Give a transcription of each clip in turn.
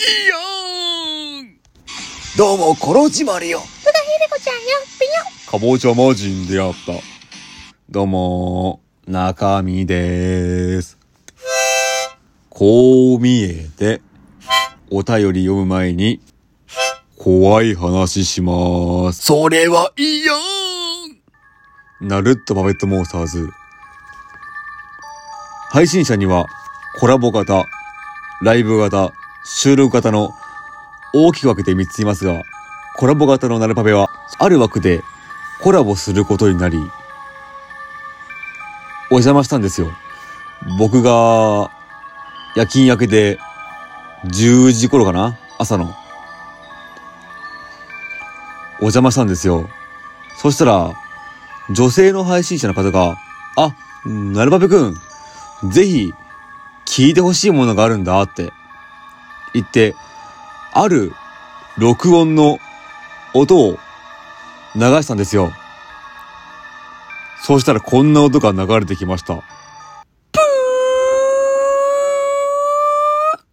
いやんどうも、コロチマリよ。戸田ひでこちゃんよ、ぴよ。かぼちゃ魔人であった。どうも、中身でーす。こう見えて、お便り読む前に、怖い話しまーす。それはいやんナルットパペットモンスターズ。配信者には、コラボ型、ライブ型、収録型の大きく分けて3ついますが、コラボ型のナルパペは、ある枠でコラボすることになり、お邪魔したんですよ。僕が、夜勤明けで、10時頃かな？朝の。お邪魔したんですよ。そしたら、女性の配信者の方が、あ、なるばぺくん、ぜひ、聞いてほしいものがあるんだって、言って、ある録音の音を流したんですよ。そうしたらこんな音が流れてきました。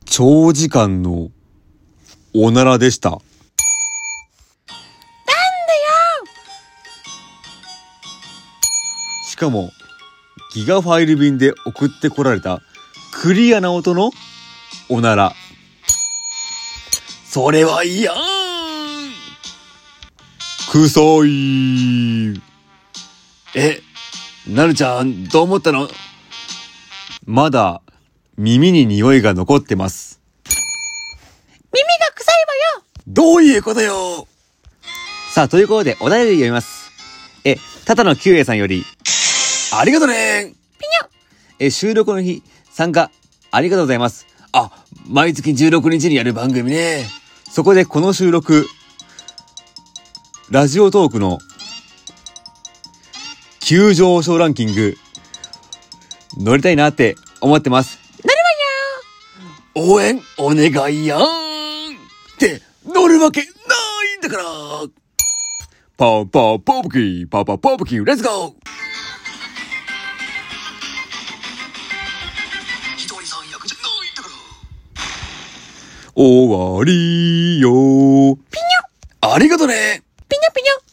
長時間のおならでした。なんだよしかも、ギガファイル便で送ってこられたクリアな音のおなら。それは嫌くさい。え、なるちゃん、どう思ったの？まだ、耳に匂いが残ってます。耳が臭いわよ。どういうことよ？さあ、ということで、お題で読みます。え、タタのキュウエイさんより、ありがとねぴよ。え、収録の日、参加、ありがとうございます。あ、毎月16日にやる番組ね。そこでこの収録、ラジオトークの、急上昇ランキング、乗りたいなって思ってます。なる応援お願いやーんって乗るわけないんだからパーパーパーブキーパーパーパーブキーレッツゴー終わりよ。ピニョ。ありがとね。ピニョピニョ。